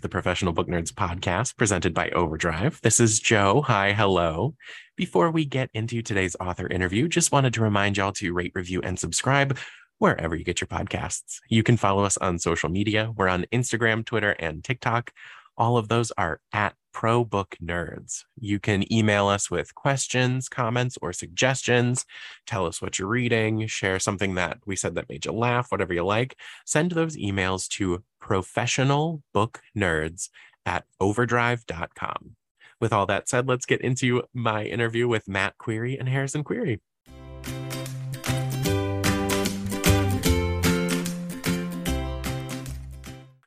the Professional Book Nerds podcast presented by Overdrive. This is Joe. Hi, hello. Before we get into today's author interview, just wanted to remind y'all to rate, review, and subscribe wherever you get your podcasts. You can follow us on social media. We're on Instagram, Twitter, and TikTok. All of those are at Pro Book Nerds. You can email us with questions, comments, or suggestions. Tell us what you're reading, share something that we said that made you laugh, whatever you like. Send those emails to professionalbooknerds at overdrive.com. With all that said, let's get into my interview with Matt Query and Harrison Query.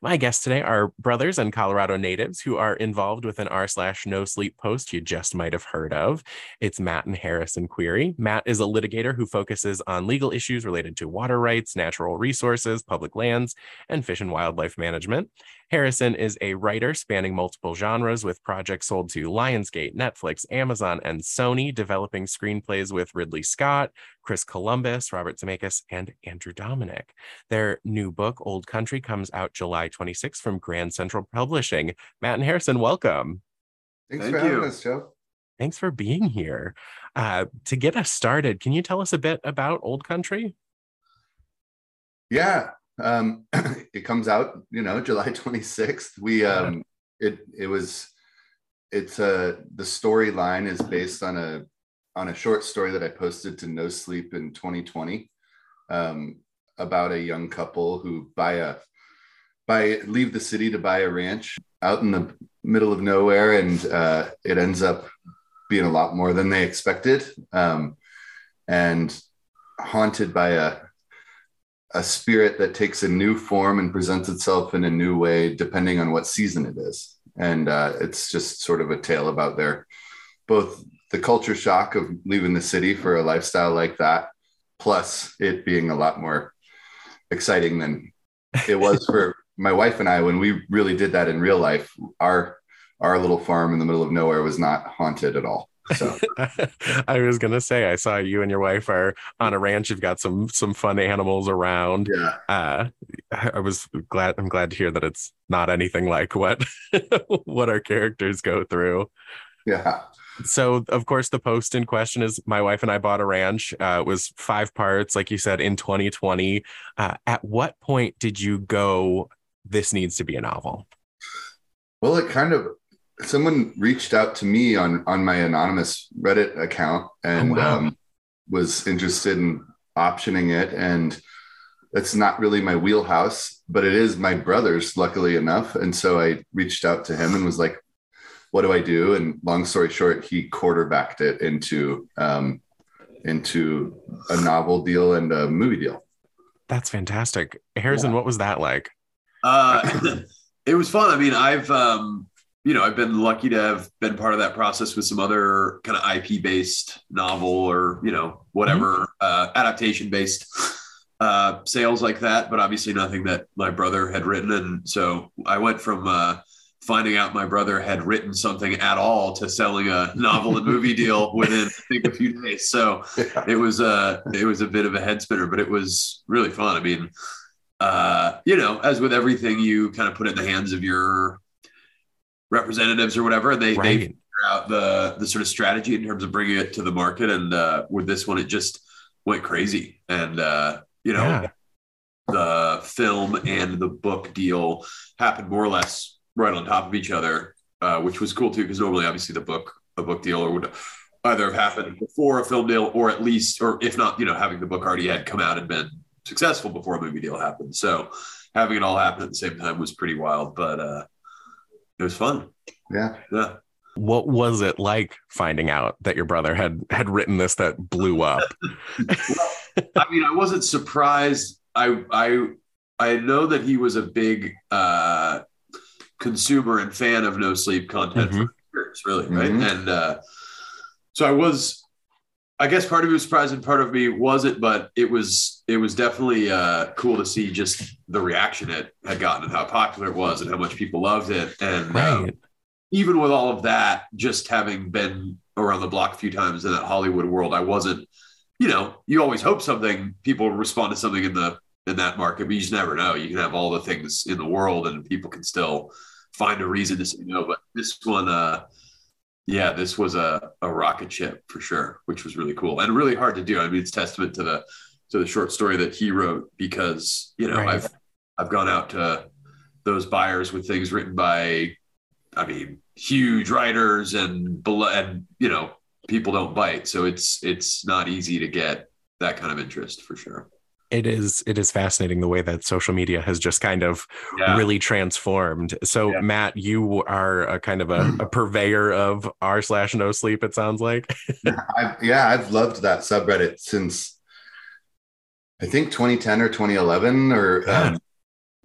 My guests today are brothers and Colorado natives who are involved with an r slash no sleep post you just might have heard of. It's Matt and Harrison Query. Matt is a litigator who focuses on legal issues related to water rights, natural resources, public lands, and fish and wildlife management. Harrison is a writer spanning multiple genres with projects sold to Lionsgate, Netflix, Amazon, and Sony, developing screenplays with Ridley Scott, Chris Columbus, Robert Zemeckis, and Andrew Dominik. Their new book, Old Country, comes out July 26th from Grand Central Publishing. Matt and Harrison, welcome. Thanks Thank for having us, Joe. Thanks for being here. Uh, to get us started, can you tell us a bit about Old Country? Yeah, um, it comes out, you know, July 26th. We um, it it was it's a the storyline is based on a on a short story that I posted to No Sleep in 2020 um, about a young couple who buy a buy leave the city to buy a ranch out in the middle of nowhere, and uh, it ends up being a lot more than they expected, um, and haunted by a a spirit that takes a new form and presents itself in a new way depending on what season it is. And uh, it's just sort of a tale about their both the culture shock of leaving the city for a lifestyle like that plus it being a lot more exciting than it was for my wife and i when we really did that in real life. Our our little farm in the middle of nowhere was not haunted at all so I was gonna say I saw you and your wife are on a ranch. You've got some some fun animals around. Yeah. Uh, I was glad. I'm glad to hear that it's not anything like what what our characters go through. Yeah. So of course the post in question is my wife and I bought a ranch. Uh, it was five parts, like you said, in 2020. Uh, at what point did you go? This needs to be a novel. Well, it kind of someone reached out to me on on my anonymous Reddit account and oh, wow. um, was interested in optioning it, and it's not really my wheelhouse, but it is my brother's, luckily enough. And so I reached out to him and was like, "What do I do?" And long story short, he quarterbacked it into um, into a novel deal and a movie deal. That's fantastic, Harrison. Yeah. What was that like? Uh, it was fun. I mean, I've um, you know, I've been lucky to have been part of that process with some other kind of IP based novel or, you know, whatever mm-hmm. uh, adaptation based uh, sales like that, but obviously nothing that my brother had written. And so I went from uh, finding out my brother had written something at all to selling a novel and movie deal within I think a few days. So yeah. it was a uh, it was a bit of a head spinner, but it was really fun. I mean, uh, you know, as with everything, you kind of put it in the hands of your representatives or whatever. They right. they figure out the the sort of strategy in terms of bringing it to the market. And uh, with this one, it just went crazy. And uh, you know, yeah. the film and the book deal happened more or less right on top of each other, uh, which was cool too. Because normally, obviously, the book a book deal or would either have happened before a film deal, or at least, or if not, you know, having the book already had come out and been successful before a movie deal happened. So having it all happen at the same time was pretty wild. But uh, it was fun. Yeah. Yeah. What was it like finding out that your brother had had written this that blew up? well, I mean, I wasn't surprised. I I I know that he was a big uh, consumer and fan of No Sleep content mm-hmm. for years, really, right? Mm-hmm. And uh, so I was I guess part of me was surprised and part of me wasn't, but it was it was definitely uh, cool to see just the reaction it had gotten and how popular it was and how much people loved it. And um, right. um, even with all of that, just having been around the block a few times in that Hollywood world, I wasn't, you know, you always hope something people respond to something in the in that market, but you just never know. You can have all the things in the world, and people can still find a reason to say no. But this one, uh, yeah, this was a, a rocket ship for sure, which was really cool and really hard to do. I mean, it's testament to the to the short story that he wrote because you know right. I've I've gone out to those buyers with things written by, I mean, huge writers and and you know people don't bite, so it's it's not easy to get that kind of interest for sure it is it is fascinating the way that social media has just kind of yeah. really transformed so yeah. matt you are a kind of a, a purveyor of r slash no sleep it sounds like I've, yeah i've loved that subreddit since i think 2010 or 2011 or yeah. um,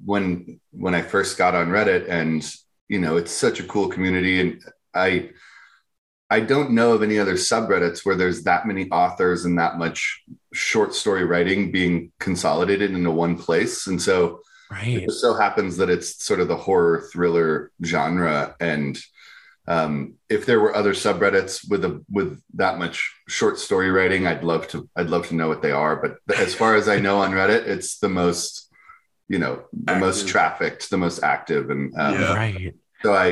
when when i first got on reddit and you know it's such a cool community and i I don't know of any other subreddits where there's that many authors and that much short story writing being consolidated into one place. And so right. it so happens that it's sort of the horror thriller genre. And um, if there were other subreddits with a with that much short story writing, I'd love to I'd love to know what they are. But as far as I know on Reddit, it's the most, you know, the active. most trafficked, the most active. And um, yeah. right. So I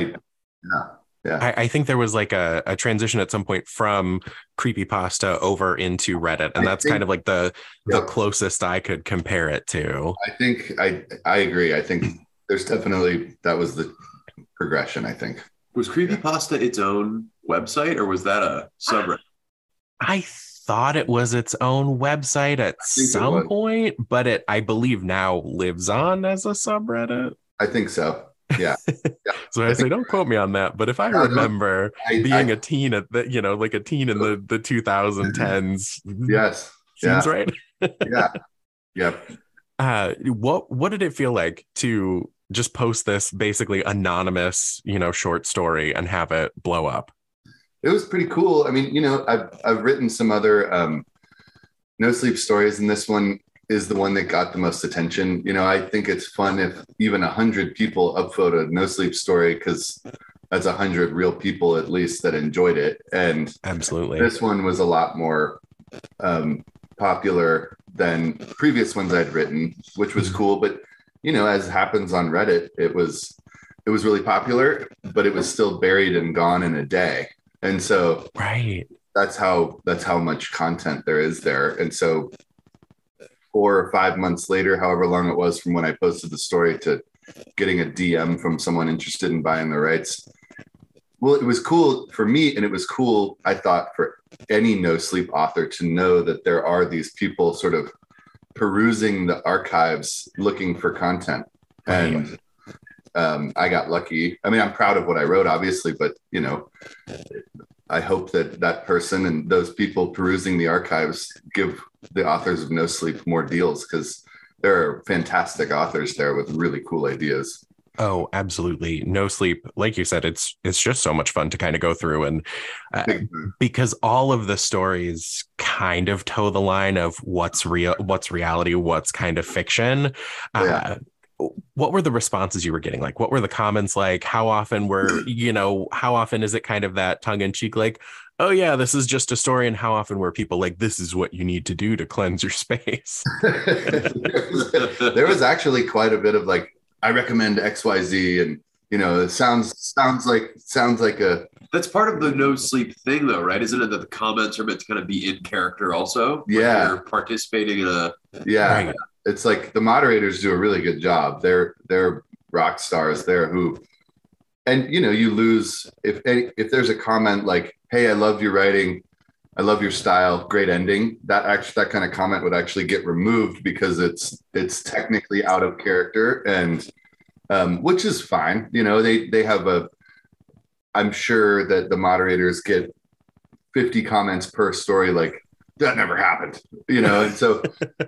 yeah yeah. I, I, think there was like a, a, transition at some point from creepy pasta over into Reddit, and I that's think, kind of like the the closest I could compare it to. I think I I agree. I think there's definitely that was the progression. I think was creepy pasta its own website or was that a subreddit? I thought it was its own website at some point, but it I believe now lives on as a subreddit. I think so yeah. yeah. so I, say, don't quote me on that. But if I remember I, being I, a teen at the, you know, like a teen in the the 2010s, yes, seems yeah. right. yeah. Yep. Uh, what what did it feel like to just post this basically anonymous, you know, short story and have it blow up? It was pretty cool. I mean, you know, I've I've written some other um, no sleep stories, and this one is the one that got the most attention. You know, I think it's fun if even a hundred people upvote a no sleep story because that's a hundred real people at least that enjoyed it. And absolutely, this one was a lot more um, popular than previous ones I'd written, which was mm-hmm. cool. But you know, as happens on Reddit, it was it was really popular, but it was still buried and gone in a day. And so, right, that's how that's how much content there is there. And so four or five months later, however long it was from when I posted the story to getting a DM from someone interested in buying the rights. Well, it was cool for me, and it was cool, I thought, for any no sleep author to know that there are these people sort of perusing the archives looking for content. And um, I got lucky. I mean, I'm proud of what I wrote, obviously, but you know, I hope that that person and those people perusing the archives give the authors of No Sleep more deals because there are fantastic authors there with really cool ideas. Oh, absolutely. No sleep. Like you said, it's it's just so much fun to kind of go through and uh, because all of the stories kind of toe the line of what's real, what's reality, what's kind of fiction. Oh, yeah. What were the responses you were getting? Like what were the comments like? How often were you know how often is it kind of that tongue in cheek like oh yeah this is just a story and how often were people like this is what you need to do to cleanse your space? There, was, there was actually quite a bit of like i recommend xyz and you know it sounds sounds like sounds like a that's part of the no sleep thing though right? Isn't it that the comments are meant to kind of be in character also? Yeah. you're participating in a yeah. Right it's like the moderators do a really good job. They're they're rock stars there who, and you know, you lose if if there's a comment like, "Hey, I love your writing, I love your style, great ending." That actually that kind of comment would actually get removed because it's it's technically out of character and um, which is fine. You know, they they have a. I'm sure that the moderators get 50 comments per story like that never happened you know? And so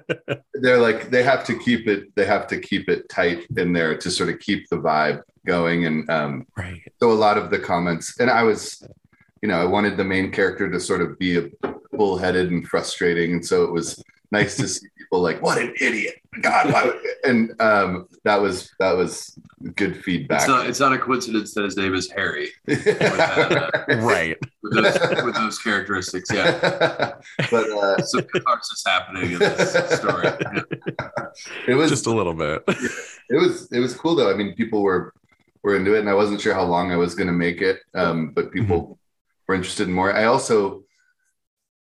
they're like they have to keep it they have to keep it tight in there to sort of keep the vibe going. And um right. so a lot of the comments and i was you know i wanted the main character to sort of be a bullheaded and frustrating. And so it was nice to see people like what an idiot God, why would-" and um, that was that was good feedback. It's not. It's not a coincidence that his name is Harry right. with those, with those characteristics. Yeah, but uh, some catharsis happening in this story. It was Just a little bit. it was it was cool though. I mean, people were were into it, and I wasn't sure how long I was going to make it, um, but people were interested in more. I also,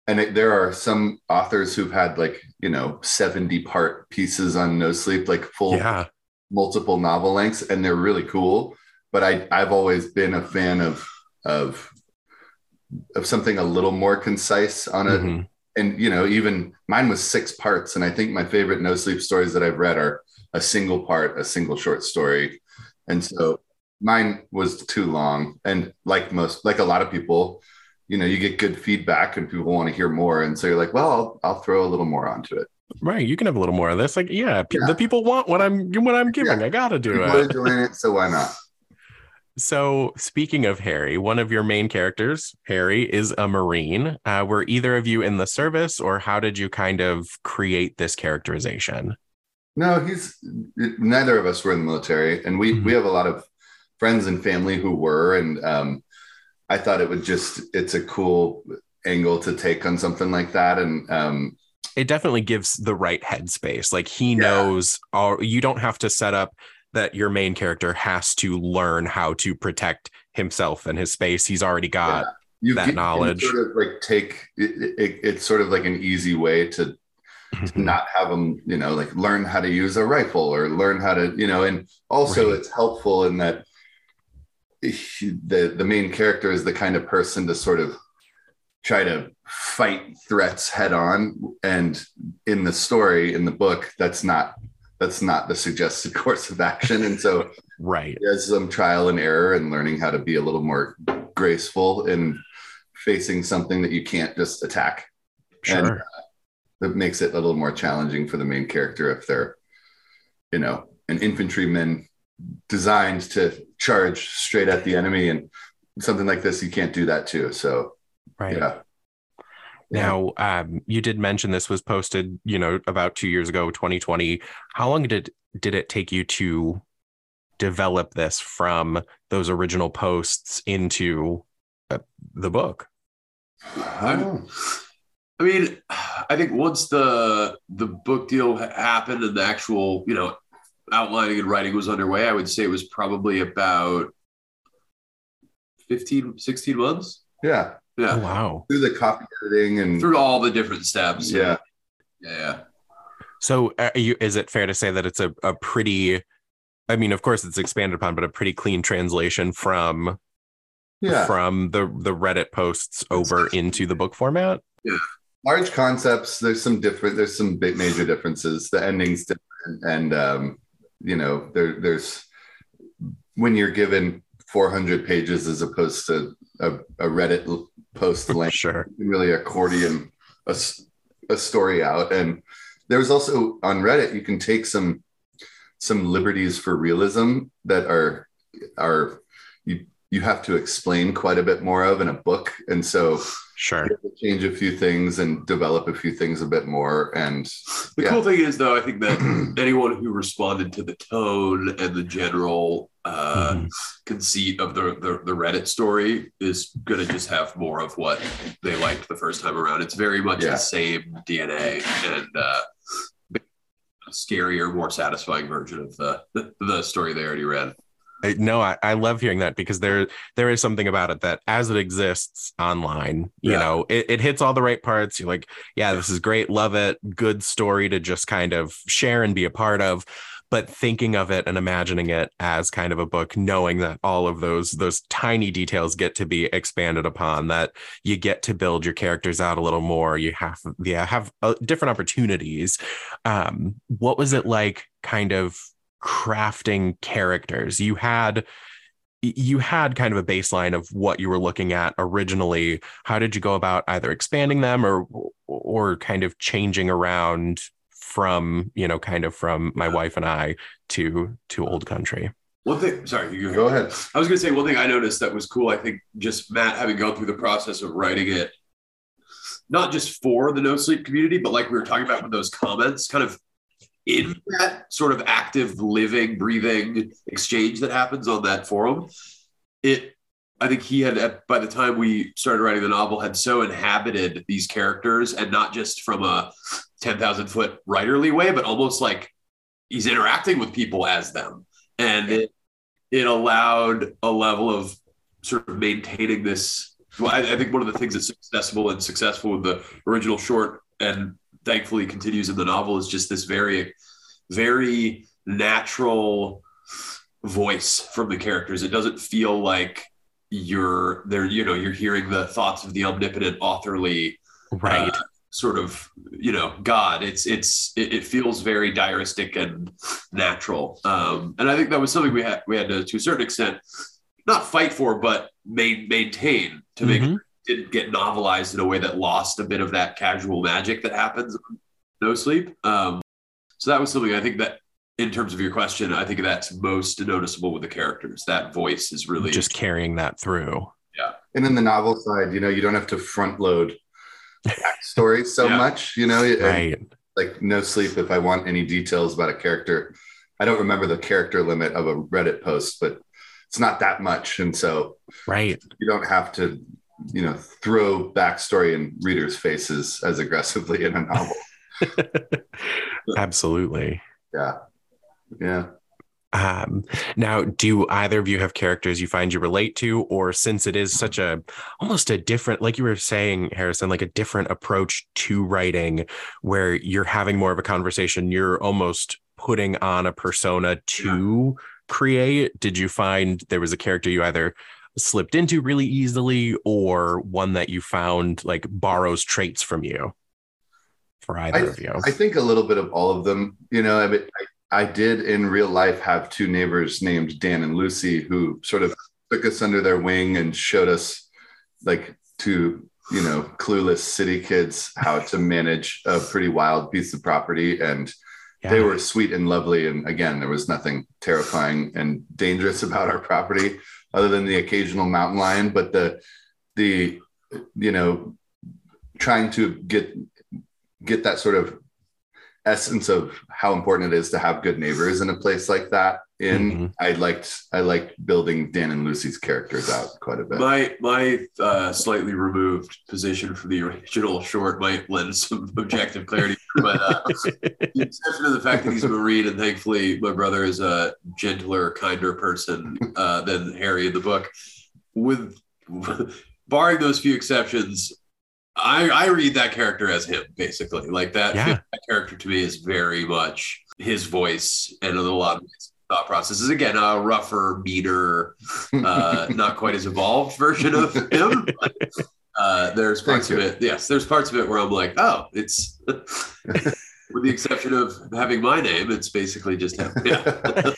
and it, there are some authors who've had like you know seventy part pieces on No Sleep, like full Yeah. multiple novel lengths, and they're really cool. But I I've always been a fan of of of something a little more concise on a Mhm. and you know even mine was six parts and i think my favorite no sleep stories that i've read are a single part a single short story and so mine was too long and like most like a lot of people you know you get good feedback and people want to hear more and so you're like well i'll, I'll throw a little more onto it Right. You can have a little more of this. Like, yeah, Yeah. the people want what I'm what I'm giving. Yeah. I gotta do people it. enjoying it so why not So, speaking of Harry, one of your main characters, Harry, is a Marine. Uh, were either of you in the service, or how did you kind of create this characterization? no he's neither of us were in the military and we Mhm. we have a lot of friends and family who were and um i thought it would just it's a cool angle to take on something like that and um It definitely gives the right headspace. Like he Yeah. knows, all, you don't have to set up that your main character has to learn how to protect himself and his space. He's already got. you that knowledge. sort of like take it, it, it's sort of like an easy way to Mm-hmm. not have them you know like learn how to use a rifle or learn how to you know and also Right. it's helpful in that he- the the main character is the kind of person to sort of try to fight threats head on and in the story in the book that's not that's not the suggested course of action and so right. there's some trial and error and learning how to be a little more graceful in facing something that you can't just attack. And Sure. Uh, that makes it a little more challenging for the main character if they're, you know, an infantryman designed to charge straight at the enemy and something like this, you can't do that too. So right. yeah. Now, um, you did mention this was posted, you know, about two years ago, 2020. How long did did it take you to develop this from those original posts into uh, the book? I. I mean, I think once the the book deal happened and the actual, you know, outlining and writing was underway, I would say it was probably about 15, 16 months. Yeah. Yeah. Oh, wow. Through the copy editing and Through all the different steps. yeah. Yeah. yeah. So, uh, are you, is it fair to say that it's a, a pretty, I mean, of course, it's expanded upon, but a pretty clean translation from Yeah. from the the Reddit posts over into the book format? Yeah. large concepts there's some different there's some big major differences the ending's different and um you know there there's when you're given 400 pages as opposed to a, a reddit post length Sure. really accordion a story out and there's also on reddit you can take some some liberties for realism that are are you you have to explain quite a bit more of in a book and so Sure. you have to change a few things and develop a few things a bit more and The Yeah. cool thing is, though, I think that anyone who responded to the tone and the general uh, Mhm. conceit of the, the the Reddit story is going to just have more of what they liked the first time around. It's very much Yeah. the same DNA and uh, a scarier, more satisfying version of the, the the story they already read. I, no, I, I love hearing that because there there is something about it that as it exists online, you Yeah. know, it, it hits all the right parts. You're like, yeah, this is great, love it, good story to just kind of share and be a part of. But thinking of it and imagining it as kind of a book, knowing that all of those those tiny details get to be expanded upon, that you get to build your characters out a little more, you have yeah have uh, different opportunities. Um, what was it like, kind of crafting characters. You had you had kind of a baseline of what you were looking at originally. How did you go about either expanding them or or kind of changing around from you know kind of from my uh, wife and i to to old country? One thing, sorry, you go ahead. I was going to say one thing I noticed that was cool. I think just Matt having gone through the process of writing it, not just for the no sleep community, but like we were talking about with those comments, kind of in that sort of active, living, breathing exchange that happens on that forum, it I think he had by the time we started writing the novel had so inhabited these characters and not just from a 10,000 foot writerly way, but almost like he's interacting with people as them. And it, it allowed a level of sort of maintaining this. Well, I, I think one of the things that's successful and successful with the original short and thankfully continues in the novel is just this very, very natural voice from the characters. It doesn't feel like you're there, you know, you're hearing the thoughts of the omnipotent authorly right. Uh, sort of you know god it's it's it, it, feels very diaristic and natural um and i think that was something we had we had to to a certain extent not fight for but main, maintain to make mm-hmm. It didn't get novelized in a way that lost a bit of that casual magic that happens no sleep um so that was something i think that in terms of your question i think that's most noticeable with the characters that voice is really just carrying that through yeah and in the novel side you know you don't have to front load backstory so yeah. much, you know. Right. Like no sleep. If I want any details about a character, I don't remember the character limit of a Reddit post, but it's not that much, and so right, you don't have to, you know, throw backstory in readers' faces as aggressively in a novel. Absolutely. Yeah. Yeah. Um, now, do either of you have characters you find you relate to, or since it is such a almost a different, like you were saying, Harrison, like a different approach to writing, where you're having more of a conversation, you're almost putting on a persona to yeah. create? Did you find there was a character you either slipped into really easily, or one that you found like borrows traits from you? For either I, of you, I think a little bit of all of them. You know, I mean, I, I did in real life have two neighbors named Dan and Lucy who sort of took us under their wing and showed us like to you know clueless city kids how to manage a pretty wild piece of property and yeah. they were sweet and lovely and again there was nothing terrifying and dangerous about our property other than the occasional mountain lion but the the you know trying to get get that sort of essence of how important it is to have good neighbors in a place like that in mm-hmm. i liked i liked building dan and lucy's characters out quite a bit my my uh, slightly removed position for the original short might lend some objective clarity but uh, the exception of the fact that he's a marine and thankfully my brother is a gentler kinder person uh, than harry in the book with barring those few exceptions I, I read that character as him, basically. Like that, yeah. that character to me is very much his voice and a lot of his thought processes. Again, a rougher, meaner, uh, not quite as evolved version of him. But, uh, there's parts of it. Yes, there's parts of it where I'm like, oh, it's with the exception of having my name, it's basically just him. Yeah.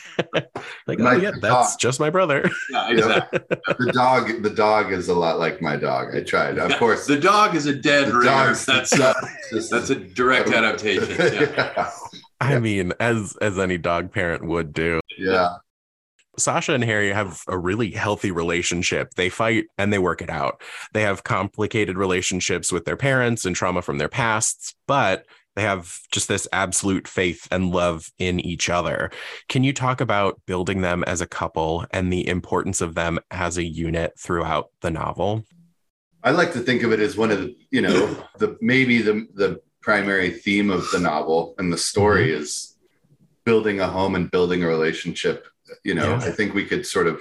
like, oh yeah, that's just my brother. Yeah, exactly. the dog, the dog is a lot like my dog. I tried, of yeah. course. The dog is a dead ringer. That's uh, that's a direct adaptation. Yeah. I mean, as as any dog parent would do. Yeah. Sasha and Harry have a really healthy relationship. They fight and they work it out. They have complicated relationships with their parents and trauma from their pasts, but they have just this absolute faith and love in each other. Can you talk about building them as a couple and the importance of them as a unit throughout the novel? I like to think of it as one of the, you know, the maybe the the primary theme of the novel and the story mm-hmm. is building a home and building a relationship. You know, yeah. I think we could sort of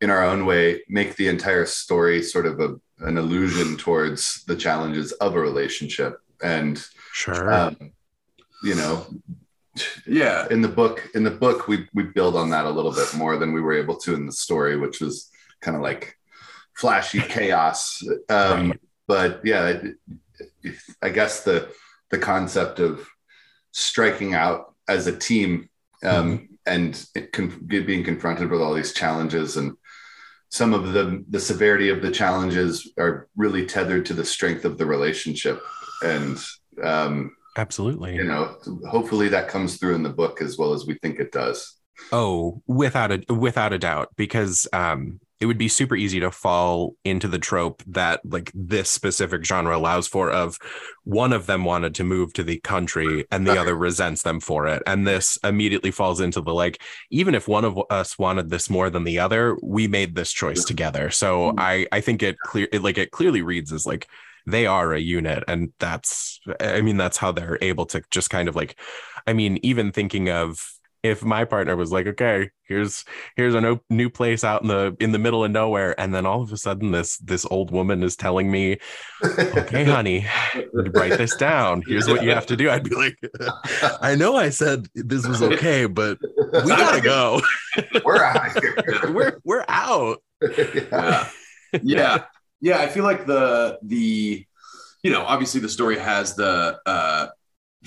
in our own way make the entire story sort of a, an allusion towards the challenges of a relationship and Sure. Um, you know, yeah. In the book, in the book, we we build on that a little bit more than we were able to in the story, which was kind of like flashy chaos. Um, right. But yeah, I guess the the concept of striking out as a team um, mm-hmm. and con- being confronted with all these challenges and some of the the severity of the challenges are really tethered to the strength of the relationship and um, Absolutely. You know, hopefully that comes through in the book as well as we think it does. Oh, without a without a doubt, because um, it would be super easy to fall into the trope that like this specific genre allows for of one of them wanted to move to the country and the other resents them for it. And this immediately falls into the like even if one of us wanted this more than the other we made this choice together. So Mhm. i i think it clear it like it clearly reads as like they are a unit and that's i mean that's how they're able to just kind of like i mean even thinking of if my partner was like okay here's here's a no, new place out in the in the middle of nowhere and then all of a sudden this this old woman is telling me okay honey write this down. Here's what you have to do. I'd be like i know i said this was okay but we gotta go. We're out here. we're we're out. Yeah. Yeah. Yeah i feel like the the you know obviously the story has the uh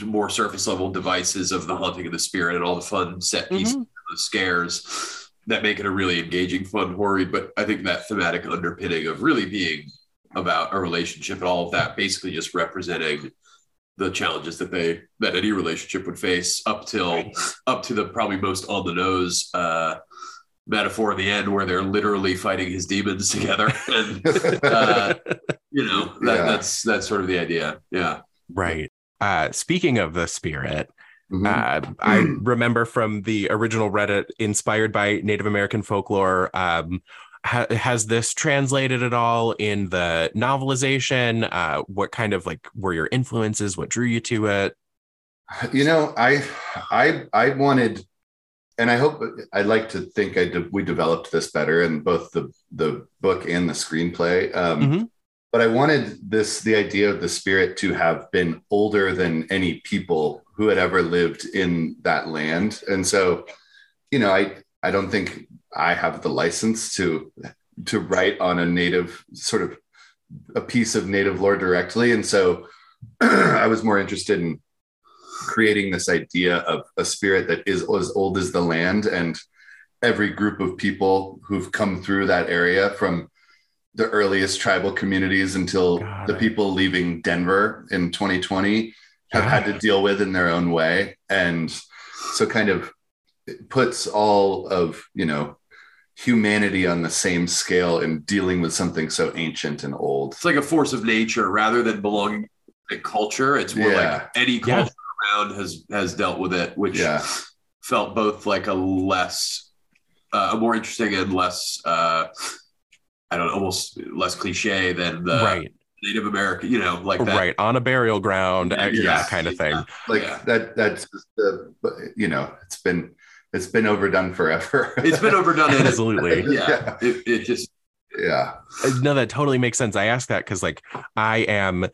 more surface level devices of the haunting of the spirit and all the fun set pieces Mhm. the scares that make it a really engaging fun horror. But i think that thematic underpinning of really being about a relationship and all of that basically just representing the challenges that they that any relationship would face up till up to the probably most on the nose uh metaphor in the end where they're literally fighting his demons together. And uh, you know that, Yeah. that's that's sort of the idea. Yeah. Right uh speaking of the spirit Mhm. Uh, I remember from the original Reddit, inspired by Native American folklore. Um, ha- has this translated at all in the novelization? Uh, what kind of like were your influences? What drew you to it? you know i i i wanted and i hope i'd like to think i de- we developed this better in both the the book and the screenplay um Mhm. But i wanted this the idea of the spirit to have been older than any people who had ever lived in that land. And so you know i i don't think i have the license to to write on a native sort of a piece of native lore directly. And so i was more interested in creating this idea of a spirit that is as old as the land. And every group of people who've come through that area from the earliest tribal communities until Got the it. people leaving Denver in 2020 have Yeah. had to deal with in their own way and so kind of it puts all of you know humanity on the same scale in dealing with something so ancient and old it's like a force of nature rather than belonging to a culture it's more Yeah. like any Yeah. culture around has has dealt with it which yeah felt both like a less uh, a more interesting and less uh i don't know almost less cliche than the right, native american you know like that right on a burial ground. uh, yeah, Yeah. kind of thing. like Yeah. that that's just the you know it's been it's been overdone forever it's been overdone Absolutely. yeah it, it just yeah Uh, No, that totally makes sense. I ask that because like I am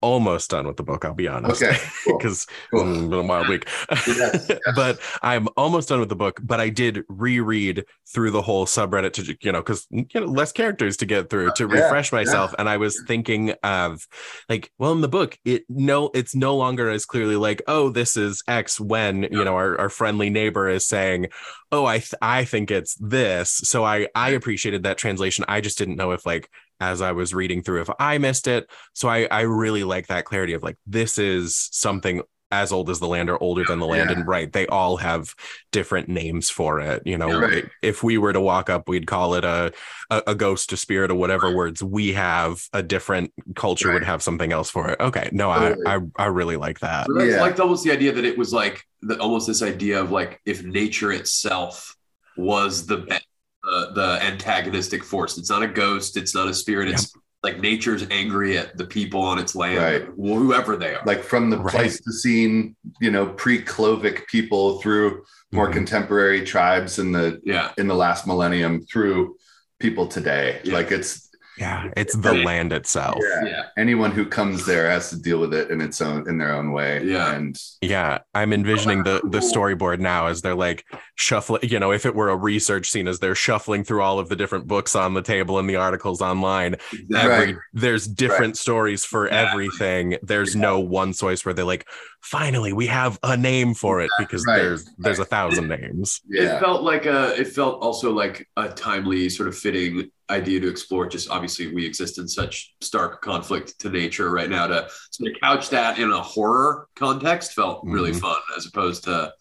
almost done with the book. I'll be honest. Okay, cool, Because cool. mm, been a wild week. Yes, yes. but I'm almost done with the book. But I did reread through the whole subreddit to you know because you know less characters to get through to Yeah, refresh myself. And I was thinking of like, well, in the book, it no, it's no longer as clearly like, oh, this is X when you know our, our friendly neighbor is saying, oh, I th- I think it's this. So I I appreciated that translation. I just didn't know if like as I was reading through if I missed it. So I I really like that clarity of like this is something as old as the land or older than the land Yeah. and right they all have different names for it you know right. if we were to walk up we'd call it a a, a ghost a spirit or whatever words we have a different culture would have something else for it okay no I, Totally. I i really like that So Yeah. like almost the idea that it was like the, almost this idea of like if nature itself was the be- the the antagonistic force. It's not a ghost. It's not a spirit. It's like nature's angry at the people on its land, Right. whoever they are. like from the Right. pleistocene you know pre-Clovis people through more Mhm. contemporary tribes in the yeah, in the last millennium through people today Yeah. like it's yeah it's the land itself yeah. yeah, anyone who comes there has to deal with it in its own in their own way Yeah. and Yeah, I'm envisioning the the storyboard now as they're like shuffling. You know, if it were a research scene, as they're shuffling through all of the different books on the table and the articles online. Every Right. there's different stories for Exactly. everything. There's no one source where they're like, finally, we have a name for it because Right. there's there's a thousand names. yeah It felt like a. It felt also like a timely, sort of fitting idea to explore. Just obviously, we exist in such stark conflict to nature right now. To sort of couch that in a horror context felt really Mhm. fun, as opposed to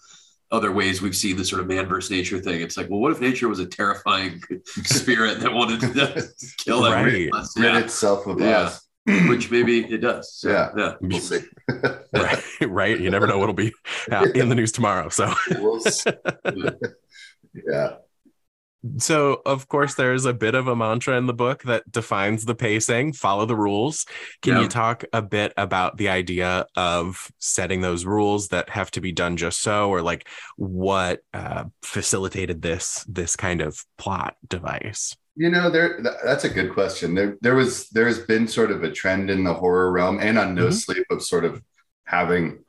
other ways we've seen the sort of man versus nature thing. It's like, well, what if nature was a terrifying spirit that wanted to kill everything? Right. rid Yeah. itself of Yeah. us. Which maybe it does. So, Yeah. yeah. We'll see. right, right. You never know what'll be uh, in the news tomorrow. So, We'll see. yeah. so of course, there's a bit of a mantra in the book that defines the pacing. Follow the rules. Can Yeah. you talk a bit about the idea of setting those rules that have to be done just so, or like what uh, facilitated this this kind of plot device? You know, there that's a good question. There there was there has been sort of a trend in the horror realm and on No Mhm. Sleep of sort of having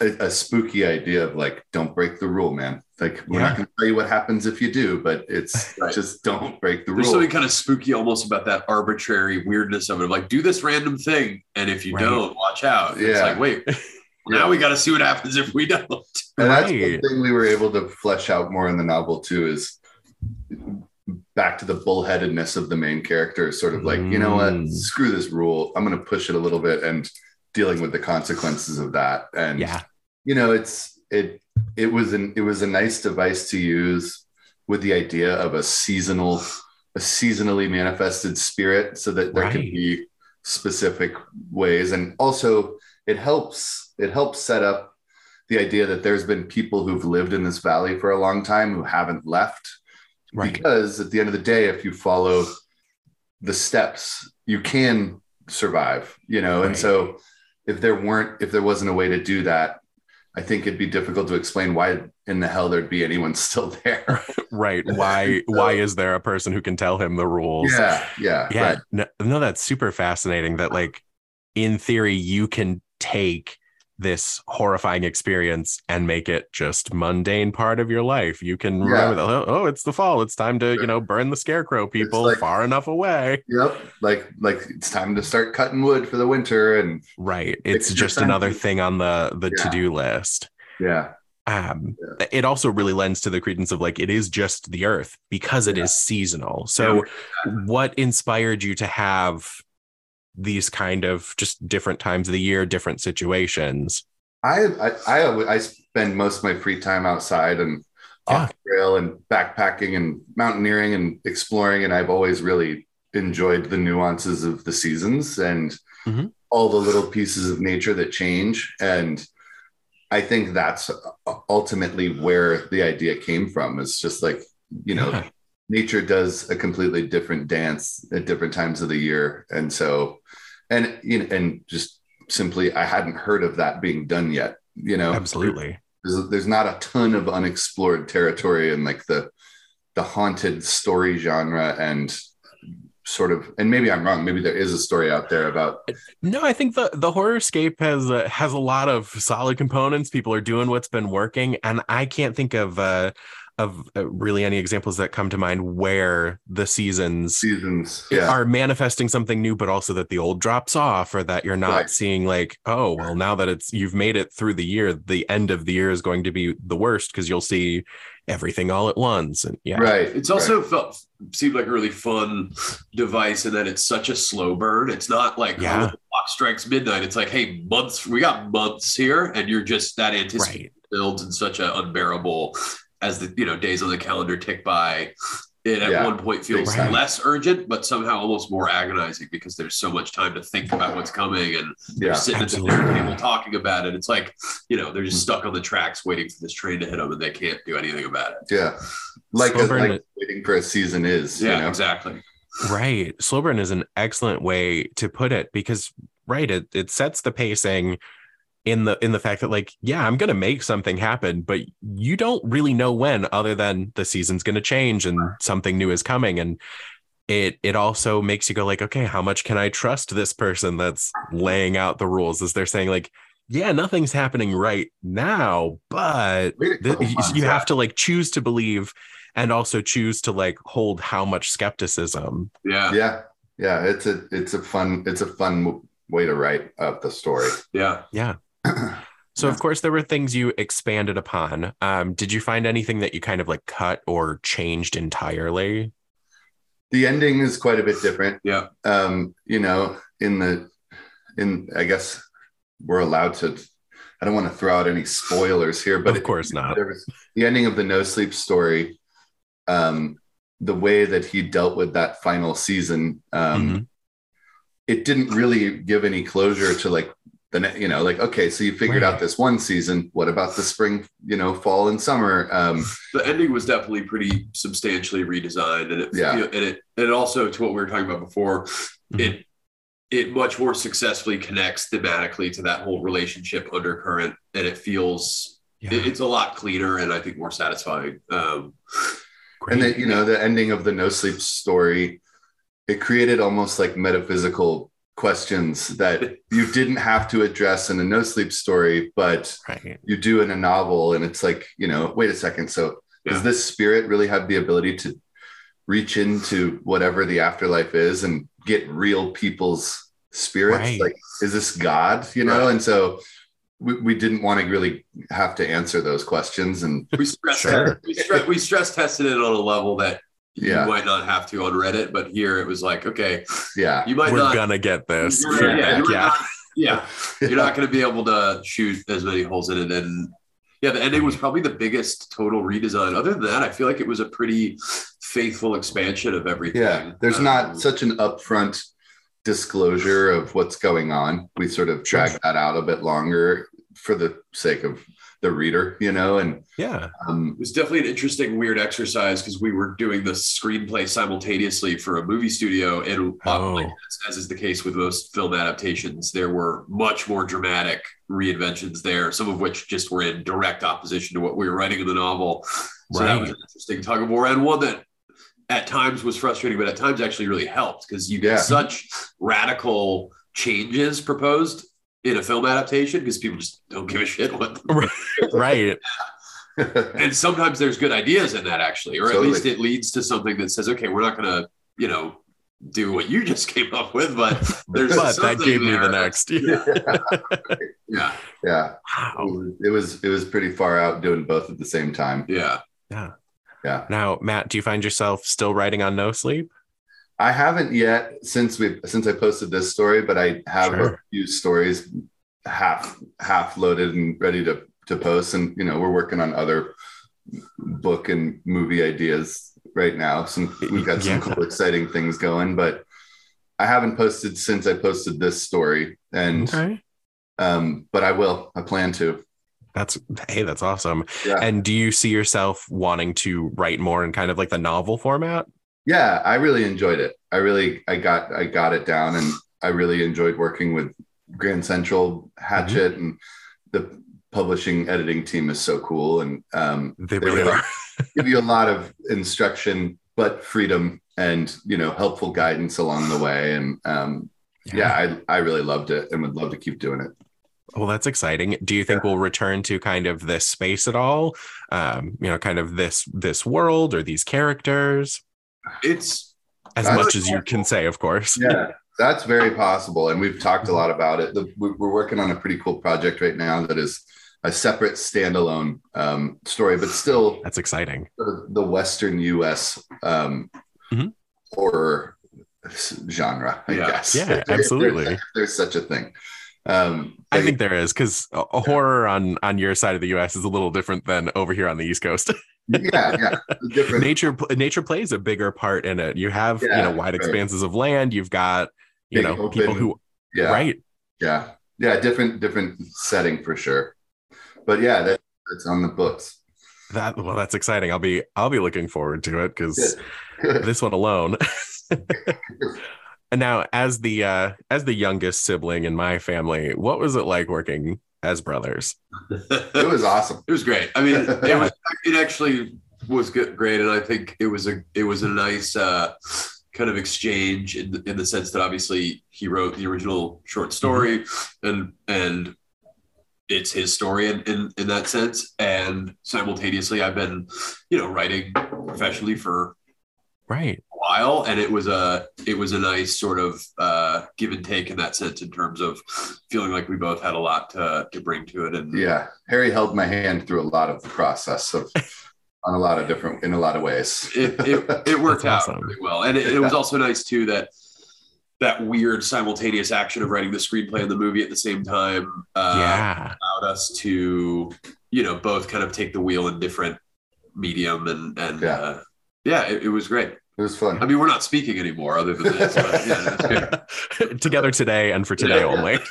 a, a spooky idea of like, don't break the rule, man. Like we're Yeah. not gonna tell you what happens if you do, but it's Right. just don't break the There's rule. something kind of spooky almost about that arbitrary weirdness of it. Like, do this random thing. And if you Right. don't, watch out. It's Yeah. like, wait, now we got to see what happens if we don't. And that's Right. one thing we were able to flesh out more in the novel too is back to the bullheadedness of the main character, sort of like, you know what, Mm. screw this rule. I'm gonna push it a little bit and dealing with the consequences of that. And Yeah, you know, it's it it was an it was a nice device to use with the idea of a seasonal, a seasonally manifested spirit so that there can Right. be specific ways. And also it helps it helps set up the idea that there's been people who've lived in this valley for a long time who haven't left right. because at the end of the day if you follow the steps you can survive you know and so if there weren't if there wasn't a way to do that i think it'd be difficult to explain why in the hell there'd be anyone still there Right. Why why is there a person who can tell him the rules? yeah yeah yeah right. no, no that's super fascinating that like in theory you can take this horrifying experience and make it just mundane part of your life. You can Yeah. remember that oh, oh it's the fall. It's time to you know burn the scarecrow people like- far enough away. Yep like like it's time to start cutting wood for the winter and right. it's just another thing on the the Yeah. to-do list. Yeah. Um it also really lends to the credence of like it is just the earth because it is Yeah. seasonal. So what inspired you to have these kind of just different times of the year different situations I, I I I spend most of my free time outside and Yeah. off trail and backpacking and mountaineering and exploring, and I've always really enjoyed the nuances of the seasons and Mhm. all the little pieces of nature that change. And I think that's ultimately where the idea came from. It's just like you know, Yeah. Nature does a completely different dance at different times of the year, and so and you know, and just simply I hadn't heard of that being done yet. You know, absolutely There's, there's not a ton of unexplored territory in like the the haunted story genre and sort of and maybe I'm wrong. Maybe there is a story out there about no i think the the horror horrorscape has uh, has a lot of solid components people are doing what's been working and i can't think of uh of uh, really any examples that come to mind where the seasons seasons. Yeah, are manifesting something new but also that the old drops off or that you're not Right. seeing like oh well now that it's you've made it through the year the end of the year is going to be the worst because you'll see everything all at once and yeah right. It's also felt seemed like a really fun device and that it's such a slow burn. It's not like Yeah. oh, the clock strikes midnight. It's like, hey, months, we got months here, and you're just that anticipation right builds in such an unbearable as the you know days on the calendar tick by. It at Yeah, one point feels big less urgent, but somehow almost more agonizing because there's so much time to think about what's coming, and they're Yeah, sitting at absolutely. the dinner table talking about it. It's like you know they're just Mm-hmm. stuck on the tracks waiting for this train to hit them, and they can't do anything about it. yeah. Like, a, like waiting for a season is. Yeah, you know? exactly. Right. Slow burn is an excellent way to put it because right, it it sets the pacing in the in the fact that like, yeah, I'm gonna make something happen, but you don't really know when other than the season's gonna change and something new is coming. And it it also makes you go like, okay, how much can I trust this person that's laying out the rules? As they're saying, like, yeah, nothing's happening right now, but th- you, months, you yeah. have to like choose to believe and also choose to like hold how much skepticism Yeah. yeah yeah it's a it's a fun it's a fun way to write up the story Yeah. Yeah. So Yeah. of course there were things you expanded upon. Um, did you find anything that you kind of like cut or changed entirely? the ending is quite a bit different Yeah. um you know in the in i guess we're allowed to I don't want to throw out any spoilers here, but of course not. There was the ending of the No Sleep story. Um, the way that he dealt with that final season, um, Mhm. it didn't really give any closure to like the ne- you know like okay, so you figured Right. out this one season. What about the spring, you know, fall and summer? Um, the ending was definitely pretty substantially redesigned and it Yeah. and it and also to what we were talking about before Mhm. it it much more successfully connects thematically to that whole relationship undercurrent and it feels Yeah, it- it's a lot cleaner and i think more satisfying um great. and then you know the ending of the No Sleep story, it created almost like metaphysical questions that you didn't have to address in a No Sleep story, but right. you do in a novel and it's like you know wait a second so Yeah. does this spirit really have the ability to reach into whatever the afterlife is and get real people's spirits Right. like is this god you know Right. and so we, we didn't want to really have to answer those questions and we stress Sure. we, stress, we stress tested it on a level that Yeah. you might not have to on reddit but here it was like okay yeah. you might We're not gonna get this. You're- feedback. yeah, Yeah, you're not- yeah. You're not going to be able to shoot as many holes in it. And yeah the ending was probably the biggest total redesign. Other than that i feel like it was a pretty faithful expansion of everything. Yeah. There's Um, not such an upfront disclosure of what's going on. We sort of drag that out a bit longer for the sake of the reader you know and yeah. um it was definitely an interesting weird exercise because we were doing the screenplay simultaneously for a movie studio and Oh. like, as, is the case with most film adaptations there were much more dramatic reinventions there some of which just were in direct opposition to what we were writing in the novel so that was an interesting tug of war and one that at times was frustrating but at times actually really helped because you get Yeah. such radical changes proposed in a film adaptation because people just don't give a shit what Right. and sometimes there's good ideas in that actually or at least it leads to something that says okay we're not going to you know do what you just came up with but there's But that something gave me there the next. Yeah. yeah yeah it Wow. was, it was it was pretty far out doing both at the same time yeah Yeah. Yeah. Now, Matt, do you find yourself still writing on No Sleep? I haven't yet since we since i posted this story but i have a few stories half half loaded and ready to to post and you know we're working on other book and movie ideas right now some we've got some Yeah. cool exciting things going but i haven't posted since i posted this story and Okay. um but i will i plan to That's hey, that's awesome. Yeah. And do you see yourself wanting to write more in kind of like the novel format? Yeah i really enjoyed it i really i got i got it down and i really enjoyed working with Grand Central Hachette and the publishing editing team is so cool and um, They They really are. give you a lot of instruction but freedom and you know helpful guidance along the way and um, yeah, I, I really loved it and would love to keep doing it Well, that's exciting. Do you think we'll return to kind of this space at all? Um, you know, kind of this this world or these characters, it's as much as you can say, of course. yeah that's very possible and we've talked a lot about it the, we- we're working on a pretty cool project right now that is a separate standalone um, story but still That's exciting. the Western U.S. Um, Mhm. horror genre, I Yeah. guess. Yeah, absolutely. there's such a thing. Um, I think there is because horror on on your side of the U.S. is a little different than over here on the East Coast. yeah, yeah, different. nature nature plays a bigger part in it. You have you know wide right. expanses of land. You've got you Big know people who Yeah, right. yeah, yeah. Different, different setting for sure. But yeah, that, that's on the books. That well, that's exciting. I'll be I'll be looking forward to it because this one alone. and now, as the uh, as the youngest sibling in my family, what was it like working as brothers? it was awesome. It was great. I mean, it was it actually was great, and I think it was a it was a nice uh, kind of exchange in the, in the sense that obviously he wrote the original short story, and and it's his story in, in in that sense, and simultaneously I've been you know writing professionally for Right. A while, and it was a it was a nice sort of uh, give and take in that sense in terms of feeling like we both had a lot to to bring to it, and Yeah, Harry held my hand through a lot of the process of on a lot of different in a lot of ways. it, it, it worked That's out awesome. really well. And it, it was also nice too that that weird simultaneous action of writing the screenplay and the movie at the same time uh, yeah. allowed us to, you know, both kind of take the wheel in different medium and and Yeah. uh, yeah, it, it was great. It was fun. I mean, we're not speaking anymore other than this, but yeah, good. Together today and for today Yeah. only.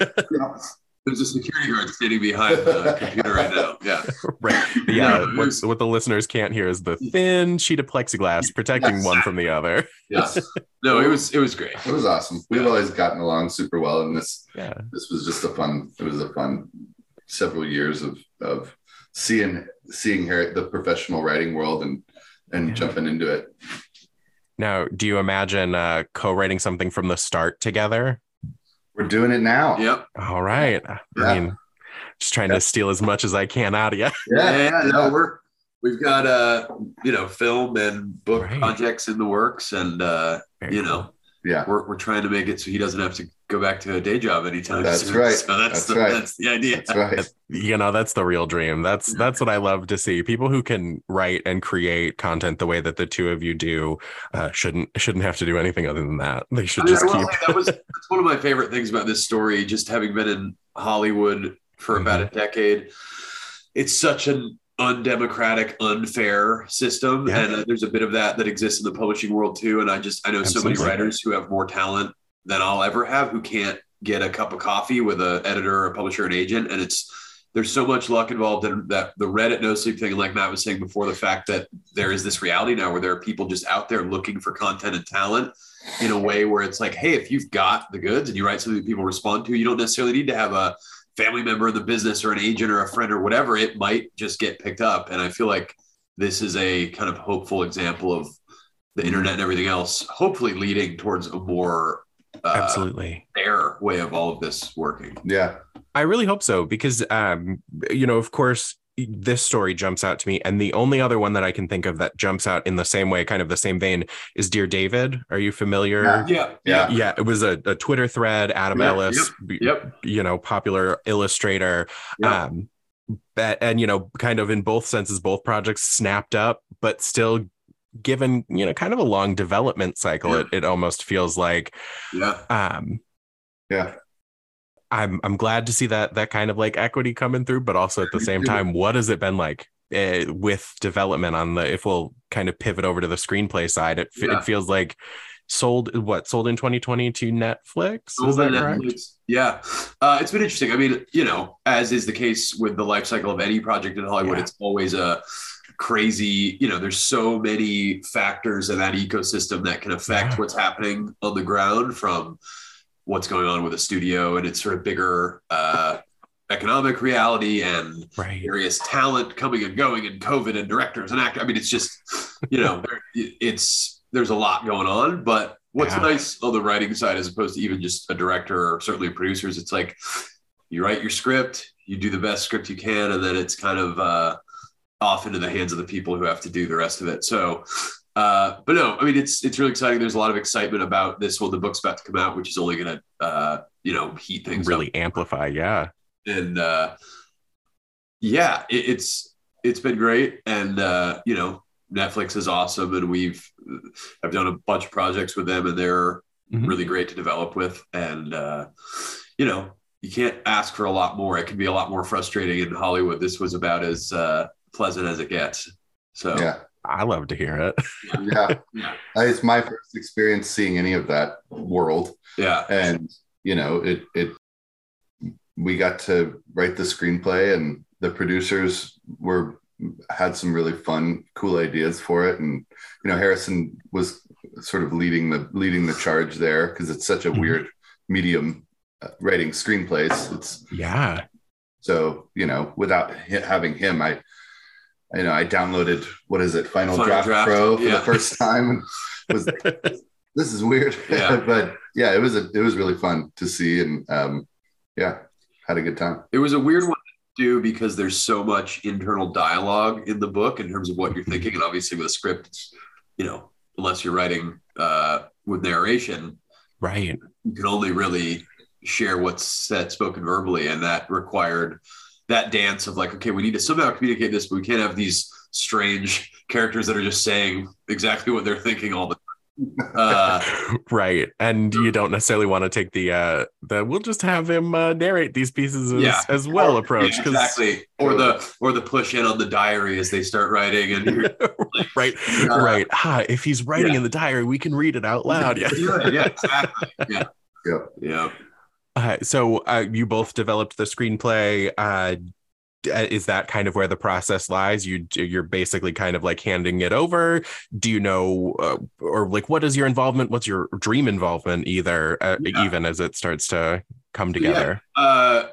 There's a security guard standing behind the computer right now. Yeah. right. Uh, yeah. Yeah, it What, what the listeners can't hear is the thin sheet of plexiglass protecting Yes. one from the other. Yeah. No, it was it was great. It was awesome. We've always gotten along super well, and this Yeah. this was just a fun. It was a fun several years of of seeing seeing her the professional writing world and and Yeah. jumping into it. Now, do you imagine uh, co-writing something from the start together? We're doing it now. Yep. All right. Yeah. I mean, just trying to steal as much as I can out of you. Yeah, Yeah, no, we're we've got uh you know film and book Right. projects in the works and uh Very you cool. Know yeah. we're, we're trying to make it so he doesn't have to go back to a day job anytime That's soon. right. So that's, That's the right. that's the idea. That's right. you know that's the real dream that's that's what i love to see people who can write and create content the way that the two of you do uh, shouldn't shouldn't have to do anything other than that they should I mean, just I keep that was that's one of my favorite things about this story. Just having been in Hollywood for about Mm-hmm. a decade, it's such an undemocratic, unfair system, Yeah. and uh, there's a bit of that that exists in the publishing world too. And I just I know so many writers who have more talent than I'll ever have who can't get a cup of coffee with an editor, a publisher, an agent, and it's there's so much luck involved in that the Reddit no sleep thing, and like Matt was saying before, the fact that there is this reality now where there are people just out there looking for content and talent in a way where it's like, hey, if you've got the goods and you write something that people respond to, you don't necessarily need to have a family member in the business or an agent or a friend or whatever. It might just get picked up. And I feel like this is a kind of hopeful example of the internet and everything else, hopefully leading towards a more uh, absolutely fair way of all of this working. Yeah. i really hope so because um you know of course this story jumps out to me and the only other one that i can think of that jumps out in the same way kind of the same vein is dear david are you familiar Yeah. Yeah. Yeah. yeah it was a, a twitter thread adam Yeah, ellis Yep. you know popular illustrator Yeah. um but, and you know kind of in both senses both projects snapped up but still given you know kind of a long development cycle Yeah. it, it almost feels like Yeah. um Yeah. I'm i'm glad to see that that kind of like equity coming through but also at the same time what has it been like uh, with development on the if we'll kind of pivot over to the screenplay side it, Yeah. it feels like sold what sold in 2020 to netflix is Sold that correct Netflix. Yeah, uh, it's been interesting. I mean, you know, as is the case with the life cycle of any project in Hollywood, Yeah. it's always a crazy. You know, there's so many factors in that ecosystem that can affect Yeah. what's happening on the ground, from what's going on with a studio and its sort of bigger uh, economic reality and right various talent coming and going and COVID and directors and actors. I mean, it's just, you know, it's there's a lot going on. But what's Yeah. nice on the writing side, as opposed to even just a director or certainly producers, it's like you write your script, you do the best script you can, and then it's kind of uh, off into the hands of the people who have to do the rest of it. So. Uh, but no, I mean it's it's really exciting. There's a lot of excitement about this when the book's about to come out, which is only going to uh, you know heat things up really amplify yeah and uh, yeah, it, it's it's been great, and uh, you know, Netflix is awesome, and we've I've done a bunch of projects with them, and they're Mhm. really great to develop with, and uh, you know, you can't ask for a lot more. It can be a lot more frustrating in Hollywood. This was about as uh, pleasant as it gets. So Yeah. I love to hear it Yeah. yeah, It's my first experience seeing any of that world. yeah, and you know it it we got to write the screenplay and the producers were had some really fun cool ideas for it and you know harrison was sort of leading the leading the charge there because it's such a Mhm. weird medium uh, writing screenplays it's yeah so you know without hi- having him i you know i downloaded what is it final, Final draft, Draft, pro for yeah. the first time. And was this is weird. Yeah. but yeah it was a it was really fun to see and um yeah had a good time. It was a weird one to do because there's so much internal dialogue in the book in terms of what you're thinking, and obviously with a script, you know, unless you're writing uh, with narration, right. you can only really share what's said spoken verbally, and that required that dance of like, okay, we need to somehow communicate this, but we can't have these strange characters that are just saying exactly what they're thinking all the time. Uh, right and you don't necessarily want to take the uh the we'll just have him uh, narrate these pieces as, Yeah. as well yeah, approach because exactly. Or the or the push in on the diary as they start writing, and you're right uh, right ah, if he's writing Yeah. in the diary we can read it out loud yeah yeah, yeah, exactly. Yeah, Yeah. yeah. Uh, so uh, you both developed the screenplay uh uh, is that kind of where the process lies you you're basically kind of like handing it over do you know uh, or like what is your involvement what's your dream involvement either uh, Yeah. even as it starts to come Yeah. together Uh,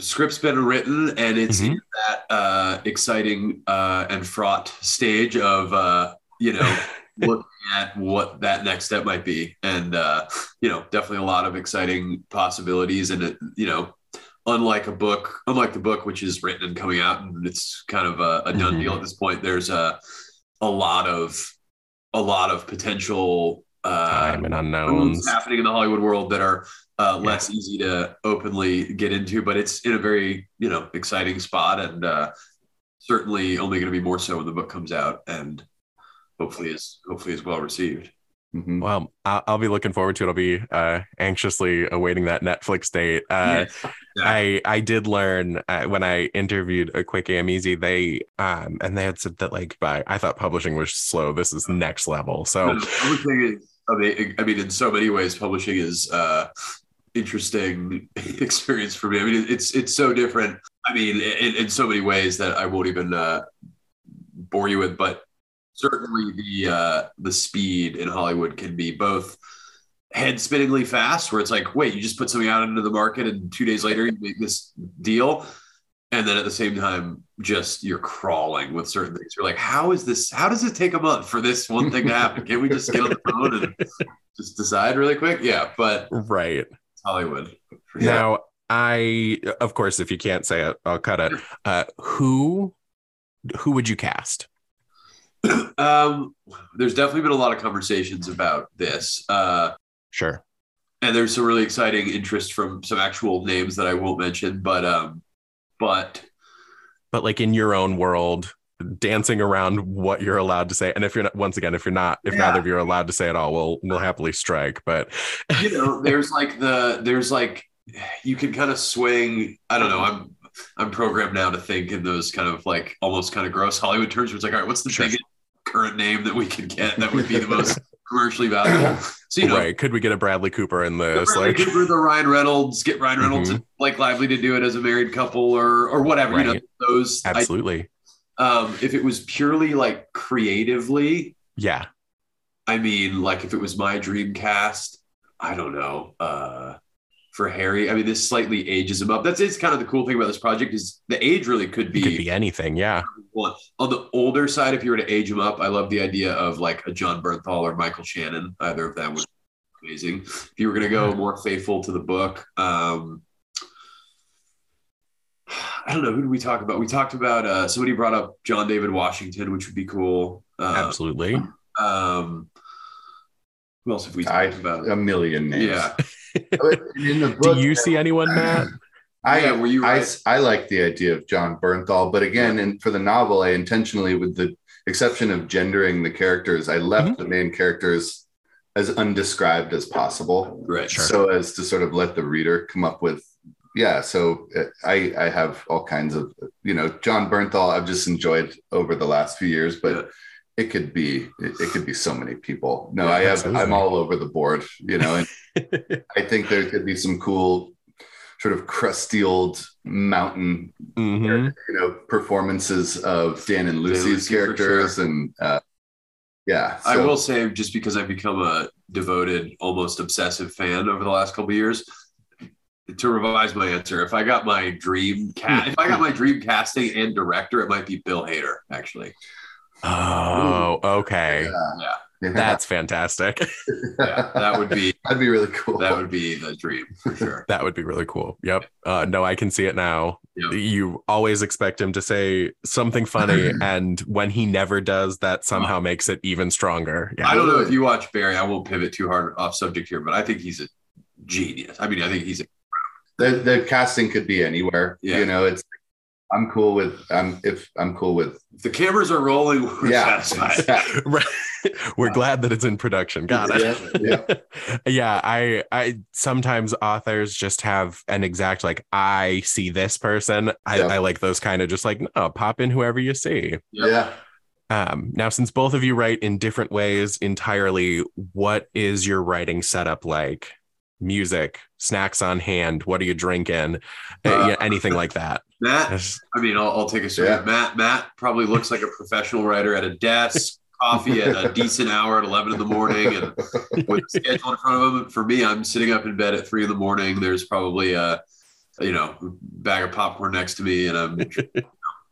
script's been written, and it's Mhm. in that uh, exciting uh, and fraught stage of uh, you know looking at what that next step might be, and uh, you know definitely a lot of exciting possibilities, and it, you know. Unlike a book, unlike the book, which is written and coming out, and it's kind of a, a done Mhm. deal at this point. There's a a lot of a lot of potential uh, time and unknowns happening in the Hollywood world that are uh, less easy to openly get into, but it's in a very you know exciting spot, and uh, certainly only going to be more so when the book comes out, and hopefully is hopefully is well received. Mhm. Well, I'll, I'll be looking forward to it. I'll be uh, anxiously awaiting that Netflix date. Uh, Yeah. I I did learn uh, when I interviewed Akwaeke Emezi. They um and they had said that like by I thought publishing was slow. This is next level. So No, publishing is, I mean, I mean, in so many ways, publishing is uh, interesting experience for me. I mean, it's it's so different. I mean, in, in so many ways that I won't even uh, bore you with, but certainly the uh, the speed in Hollywood can be both head spinningly fast, where it's like, wait, you just put something out into the market, and two days later you make this deal. And then at the same time, just you're crawling with certain things. You're like, how is this? How does it take a month for this one thing to happen? Can't we just get on the phone and just decide really quick? Yeah, but right Hollywood. sure. now, I of course, if you can't say it, I'll cut it. Uh, who who would you cast? Um, there's definitely been a lot of conversations about this. Uh, Sure. and there's some really exciting interest from some actual names that I won't mention, but um, but But like in your own world, dancing around what you're allowed to say. And if you're not, once again, if you're not, if Yeah. neither of you are allowed to say it all, we'll we'll happily strike. But you know, there's like the there's like you can kind of swing. I don't know. I'm I'm programmed now to think in those kind of like almost kind of gross Hollywood terms. Where it's like, all right, what's the Sure. biggest current name that we could get that would be the most commercially valuable? So you know, right, could we get a Bradley Cooper in the this? Bradley Like, Cooper, the Ryan Reynolds, get Ryan Reynolds and Blake Lively to do it as a married couple or or whatever. You know, Right. those. I, absolutely. um, if it was purely like creatively, Yeah. I mean, like if it was my dream cast, I don't know. Uh, for Harry, I mean, this slightly ages him up. That's it's kind of the cool thing about this project is the age really could be, could be anything. Yeah. one. On the older side, if you were to age him up, I love the idea of like a Jon Bernthal or Michael Shannon. Either of them would be amazing. If you were going to go more faithful to the book, um, I don't know. Who did we talk about? We talked about uh, somebody brought up John David Washington, which would be cool. Uh, Absolutely. Um, who else have we I talked about? a million names. Yeah, In the Do book, you see anyone, Matt? I, Yeah, were you I, right? I like the idea of Jon Bernthal, but again, and for the novel, I intentionally, with the exception of gendering the characters, I left Mm-hmm. the main characters as undescribed as possible, right. Sure. so as to sort of let the reader come up with. Yeah, so uh, I I have all kinds of you know Jon Bernthal. I've just enjoyed over the last few years, but Yeah. It could be it, it could be so many people. No, Yeah, I have absolutely. I'm all over the board, you know, and I think there could be some cool sort of crusty old mountain hmm you know performances of Dan and Lucy's Lucy, for characters and uh yeah I will say, just because I've become a devoted, almost obsessive fan over the last couple of years, to revise my answer, if I got my dream cast, if I got my dream casting and director, it might be Bill Hader. Actually, Oh, okay. yeah, yeah, That's fantastic. yeah, that would be that'd be really cool that would be the dream for sure. that would be really cool. Yep. Uh, no, I can see it now. Yep. You always expect him to say something funny, and when he never does, that somehow makes it even stronger. Yeah. I don't know if you watch Barry. I won't pivot too hard off subject here, but I think he's a genius. I mean, I think he's a the, the casting could be anywhere Yeah. you know it's I'm cool with I'm if I'm cool with the cameras are rolling, we're yeah. satisfied. exactly. Right. We're glad that it's in production. Got it. Yeah, yeah, I I sometimes authors just have an exact like I see this person. I, Yeah. I like those kind of just like no, pop in whoever you see. Yeah. Um, now, since both of you write in different ways entirely, what is your writing setup like? Music, snacks on hand. What are you drinking? Uh, Uh, yeah, anything like that. Matt, Yes. I mean, I'll, I'll take a swing. Yeah. Matt, Matt probably looks like a professional writer at a desk, coffee at a decent hour at 11 in the morning, and with a schedule in front of him. For me, I'm sitting up in bed at three in the morning. There's probably a, you know, bag of popcorn next to me, and I'm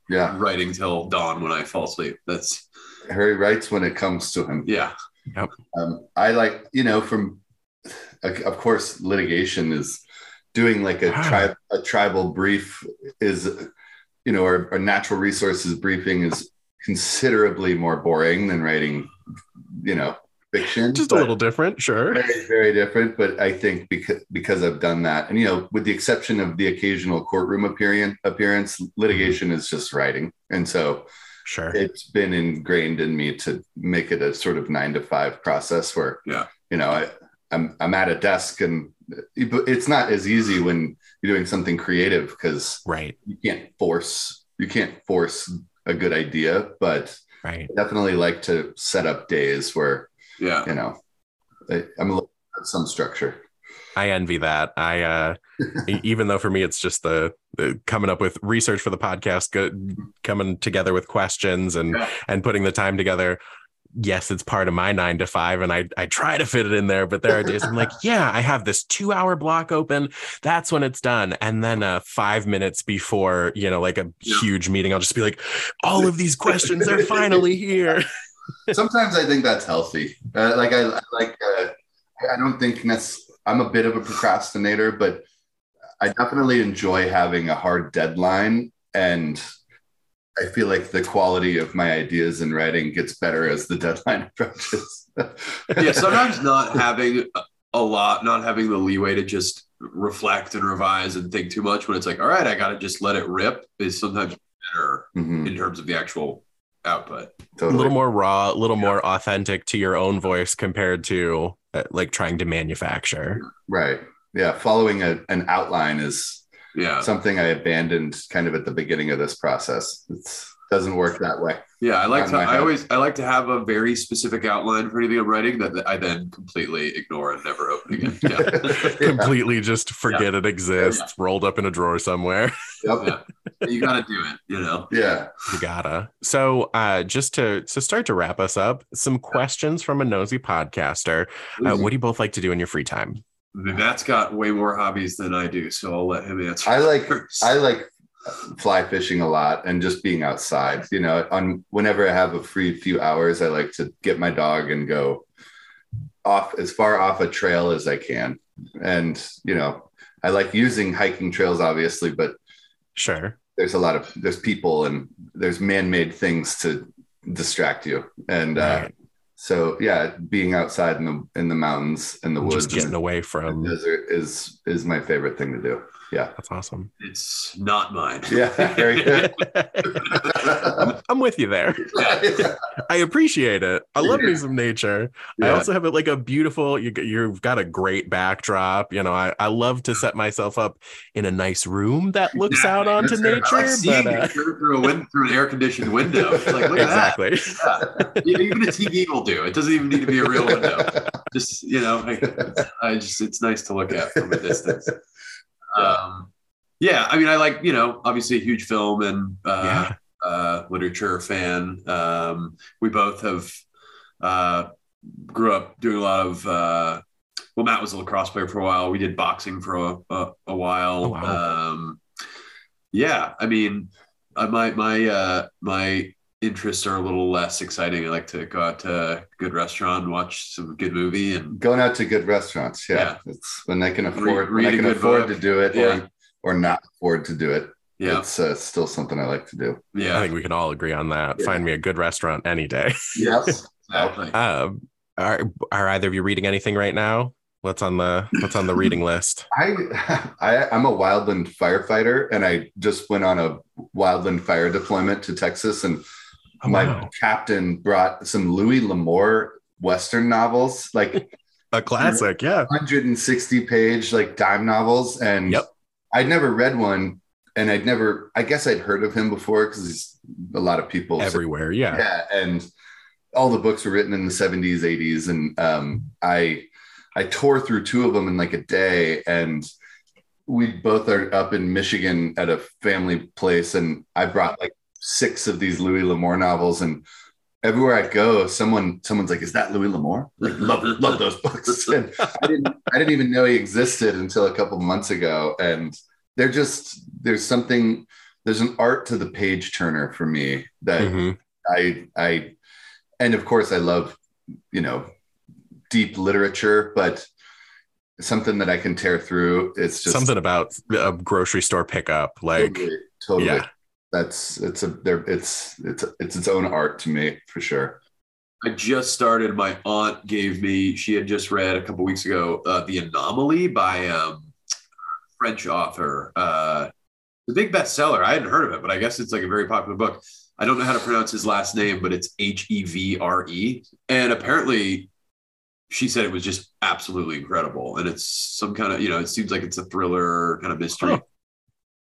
Yeah. writing till dawn when I fall asleep. That's Harry writes when it comes to him. yeah, Um, I like, you know, from of course, litigation is doing like a tribe a tribal brief is, you know, or a natural resources briefing is considerably more boring than writing, you know, fiction. Just a little different, sure. very, very different. But I think because because I've done that, and you know, with the exception of the occasional courtroom appearance, appearance, litigation is just writing, and so Sure. it's been ingrained in me to make it a sort of nine to five process where Yeah. you know I, I'm I'm at a desk and it's not as easy when you're doing something creative because Right. you can't force you can't force a good idea but Right. I definitely like to set up days where yeah. you know I, I'm looking at some structure I envy that. I uh even though for me it's just the, the coming up with research for the podcast, go, coming together with questions and Yeah. and putting the time together. Yes, it's part of my nine to five, and I I try to fit it in there. But there are days I'm like, yeah, I have this two hour block open. That's when it's done. And then uh, five minutes before you know, like a huge meeting, I'll just be like, all of these questions are finally here. sometimes I think that's healthy. Uh, like I, I like uh, I don't think nec- I'm a bit of a procrastinator, but I definitely enjoy having a hard deadline, and I feel like the quality of my ideas and writing gets better as the deadline approaches. yeah, sometimes not having a lot, not having the leeway to just reflect and revise and think too much when it's like, all right, I got to just let it rip is sometimes better Mhm, in terms of the actual output. a little more raw, a little more authentic to your own voice compared to uh, like trying to manufacture. right. Yeah, following a, an outline is Yeah. something I abandoned kind of at the beginning of this process. It doesn't work that way. Yeah. I like to, I head. always, I like to have a very specific outline for anything I'm writing that I then completely ignore and never open again. Yeah. Completely just forget it exists, rolled up in a drawer somewhere. Yep. yeah. You got to do it, you know? Yeah. You gotta. So, uh, just to to start to wrap us up, some questions from a nosy podcaster. Uh, what do you both like to do in your free time? Matt's got way more hobbies than I do, so I'll let him answer. I like first. I like fly fishing a lot and just being outside. You know, on whenever I have a free few hours, I like to get my dog and go off as far off a trail as I can. And you know, I like using hiking trails, obviously, but Sure. there's a lot of there's people and there's man-made things to distract you. And uh, Right. So yeah, being outside in the in the mountains in the woods Just getting away the from. desert is is my favorite thing to do. Yeah. That's awesome. It's not mine. Yeah, very good. I'm, I'm with you there. I appreciate it. I love me Yeah. some nature. I also have it like a beautiful. You you've got a great backdrop. You know, I I love to set myself up in a nice room that looks Yeah, out onto that's good. I like nature. seeing But, uh, through, through a win- through an air conditioned window. It's like, look at exactly. that. Yeah. Even a TV will do. It doesn't even need to be a real window. Just you know, I, I just it's nice to look at from a distance. Um, yeah, I mean, I like you know, obviously a huge film and uh, yeah. uh, literature fan. Um, we both have uh, grew up doing a lot of. Uh, well, Matt was a lacrosse player for a while. We did boxing for a, a, a while. Oh, wow. um, yeah, I mean, uh, my my uh, my interests are a little less exciting. I like to go out to a good restaurant, watch some good movie, and Going out to good restaurants, yeah. Yeah. It's when I can afford read when I a can afford book. to do it Yeah. or or not afford to do it. yeah, It's uh, still something I like to do. Yeah, I think we can all agree on that. Yeah. Find me a good restaurant any day. Yes. exactly. Um, are are either of you reading anything right now? What's on the what's on the reading list? I, I I'm a wildland firefighter, and I just went on a wildland fire deployment to Texas, and Oh, my wow. captain brought some Louis L'Amour Western novels, like A classic, yeah. 160 page like dime novels, and Yep. I'd never read one, and I'd never. I guess I'd heard of him before because a lot of people Everywhere, yeah. yeah and all the books were written in the 70s 80s and um, i i tore through two of them in like a day and we both are up in michigan at a family place and i brought like six of these louis l'amour novels and everywhere i go someone someone's like is that louis l'amour like love love those books and i didn't i didn't even know he existed until a couple months ago and they're just there's something there's an art to the page turner for me that Mhm. I I and of course I love you know deep literature, but something that I can tear through. It's just Something about a grocery store pickup, like totally, totally. yeah. That's it's a there it's it's it's its own art to me for sure. I just started. My aunt gave me. She had just read a couple weeks ago uh, "The Anomaly" by um, French author. Uh, the big bestseller. I hadn't heard of it, but I guess it's like a very popular book. I don't know how to pronounce his last name, but it's H E V R E. And apparently, she said it was just absolutely incredible. And it's some kind of you know, it seems like it's a thriller kind of mystery. Huh.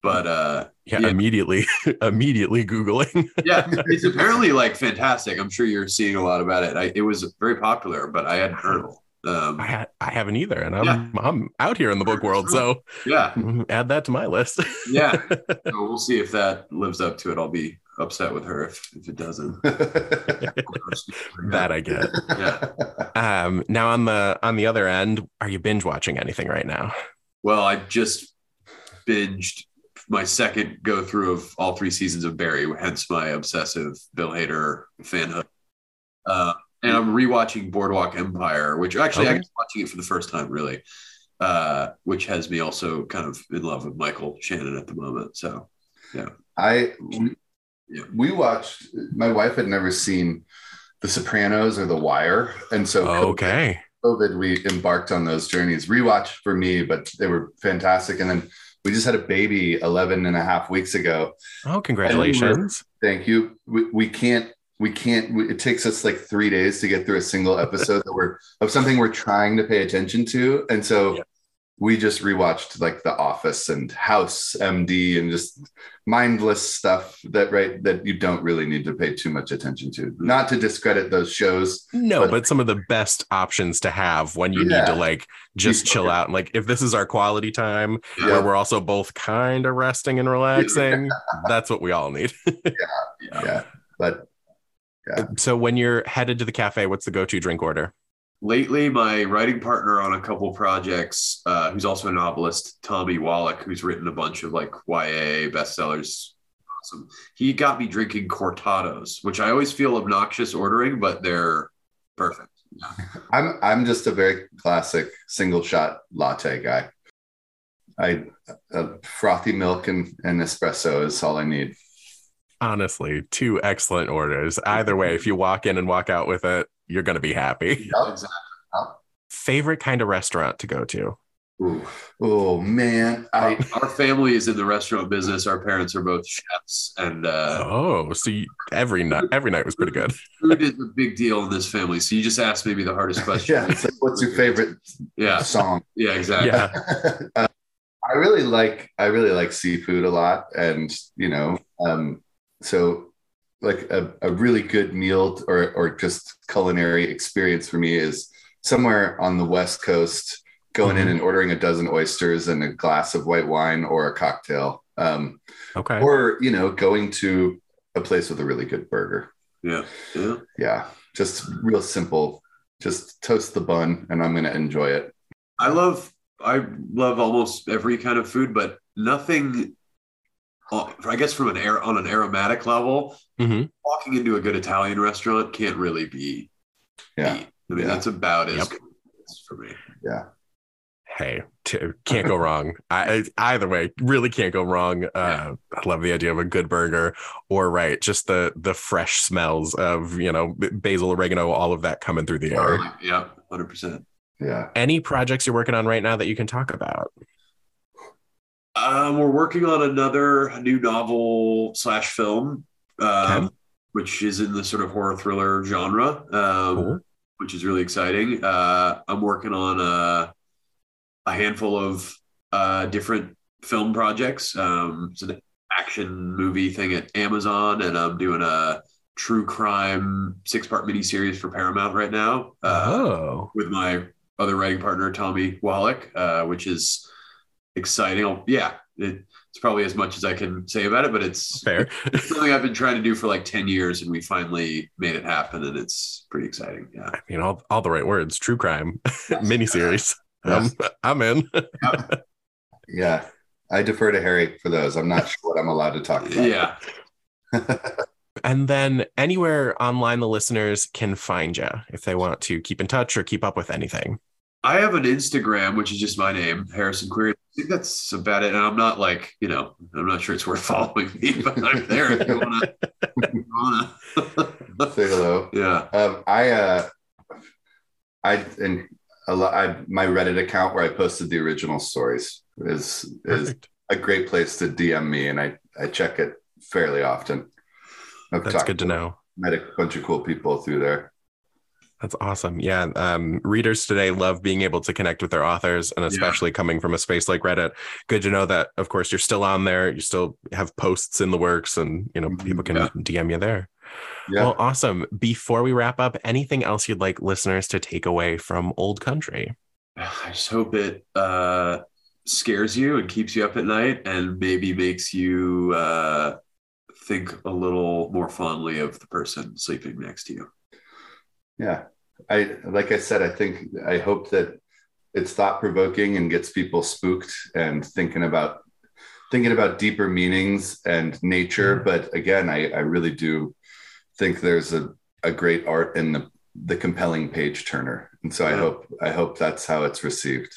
But uh, yeah, Yeah. immediately, immediately googling. yeah, it's apparently like fantastic. I'm sure you're seeing a lot about it. I, it was very popular, but I hadn't heard of. Um, I ha- I haven't either, and I'm Yeah. I'm out here in the book world, so yeah, add that to my list. yeah. So we'll see if that lives up to it. I'll be upset with her if, if it doesn't. that I get. Yeah. Um, now on the on the other end, are you binge watching anything right now? Well, I just binged my second go through of all three seasons of Barry, hence my obsessive Bill Hader fanhood. Uh, and I'm rewatching Boardwalk Empire, which actually Okay. I'm watching it for the first time, really, uh, which has me also kind of in love with Michael Shannon at the moment. So, yeah, I we, Yeah. we watched my wife had never seen The Sopranos or The Wire. And so COVID- Okay. COVID, we embarked on those journeys. Rewatch for me, but they were fantastic. And then we just had a baby 11 and a half weeks ago. Oh, congratulations. Thank you. We, we can't, we can't, we, it takes us like three days to get through a single episode that we're of something we're trying to pay attention to. And so Yeah. We just rewatched like The Office and House MD and just mindless stuff that, right, that you don't really need to pay too much attention to. Not to discredit those shows. No, But- but some of the best options to have when you need to like just chill out and like if this is our quality time yeah. where we're also both kind of resting and relaxing, that's what we all need. yeah. Yeah. But so when you're headed to the cafe, what's the go-to drink order? Lately my writing partner on a couple projects uh, who's also a novelist tommy wallach who's written a bunch of like ya bestsellers awesome he got me drinking cortados which i always feel obnoxious ordering but they're perfect I'm I'm just a very classic single shot latte guy. I uh, frothy milk and, and espresso is all I need. Honestly, two excellent orders. Either way, if you walk in and walk out with it, you're going to be happy. exactly Favorite kind of restaurant to go to? Ooh. Oh man, I our family is in the restaurant business our parents are both chefs and uh, Oh, so you, every night every night was pretty good. food is a big deal in this family so you just asked maybe the hardest question yeah. It's like, what's your favorite yeah song? yeah exactly Yeah. uh, I really like I really like seafood a lot, and you know, um, so like a, a really good meal or or just culinary experience for me is somewhere on the west coast, going in Mhm. and ordering a dozen oysters and a glass of white wine or a cocktail, um, Okay. or you know, going to a place with a really good burger. yeah yeah Yeah, just real simple. Just toast the bun, and I'm going to enjoy it. I love I love almost every kind of food, but nothing. Uh, I guess from an air on an aromatic level, hmm walking into a good Italian restaurant can't really be. Yeah. beat. I mean Yeah. that's about as Yep. good for me. Yeah. Hey, t- can't go wrong. I, I- either way, really can't go wrong. Uh, I love the idea of a good burger, or right, just the the fresh smells of you know basil, oregano, all of that coming through the air. Yeah, hundred percent. Yeah. Any projects you're working on right now that you can talk about? Um, we're working on another new novel slash film, um, Okay. which is in the sort of horror thriller genre, um, Cool. which is really exciting. Uh, I'm working on a, a handful of uh, different film projects. Um, it's an action movie thing at Amazon, and I'm doing a true crime six part miniseries for Paramount right now. Uh, oh, with my other writing partner Tommy Wallach, uh, which is exciting. I'll- yeah, it, it's probably as much as I can say about it, but it's fair. it's something I've been trying to do for like ten years, and we finally made it happen, and it's pretty exciting. Yeah, I mean, all, all the right words. True crime miniseries. Um, Yes. I'm in. Yeah. I defer to Harry for those. I'm not sure what I'm allowed to talk about. yeah. And then anywhere online the listeners can find you if they want to keep in touch or keep up with anything. I have an Instagram, which is just my name, Harrison Query. I think that's about it. And I'm not like, you know, I'm not sure it's worth following me, but I'm there if you wanna. if you wanna. Say hello. yeah. Um, I, uh, I, and a lot, I, my Reddit account where I posted the original stories is, is Perfect. a great place to DM me. And I, I check it fairly often. I've That's talked good to know. Met a bunch of cool people through there. That's awesome. Yeah. Um, readers today love being able to connect with their authors and especially coming from a space like Reddit. Good to know that, of course, you're still on there. You still have posts in the works and, you know, people can Yeah. DM you there. Yeah. Well, awesome. Before we wrap up, anything else you'd like listeners to take away from Old Country? I just hope it uh, scares you and keeps you up at night and maybe makes you uh, think a little more fondly of the person sleeping next to you. Yeah. I like I said, I think I hope that it's thought provoking and gets people spooked and thinking about thinking about deeper meanings and nature. Mhm. But again, I, I really do think there's a, a great art in the the compelling page turner. And so I hope I hope that's how it's received.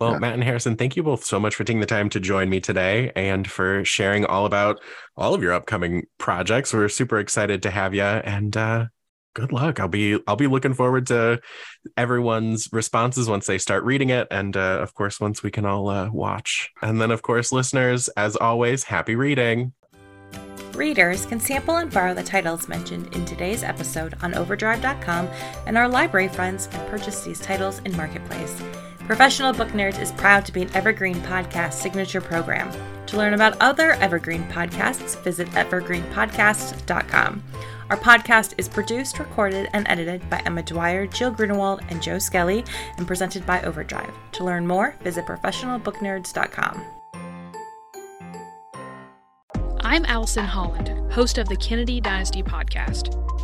Well, Yeah. Matt and Harrison, thank you both so much for taking the time to join me today and for sharing all about all of your upcoming projects. We're super excited to have you and uh good luck. I'll be I'll be looking forward to everyone's responses once they start reading it and uh, of course once we can all uh, watch. And then of course listeners, as always, happy reading. Readers can sample and borrow the titles mentioned in today's episode on Overdrive.com, and our library friends can purchase these titles in Marketplace. Professional Book Nerds is proud to be an Evergreen Podcast signature program. To learn about other Evergreen podcasts, visit evergreenpodcast.com. Our podcast is produced, recorded, and edited by Emma Dwyer, Jill Grunewald, and Joe Skelly, and presented by Overdrive. To learn more, visit professionalbooknerds.com. I'm Allison Holland, host of the Kennedy Dynasty podcast.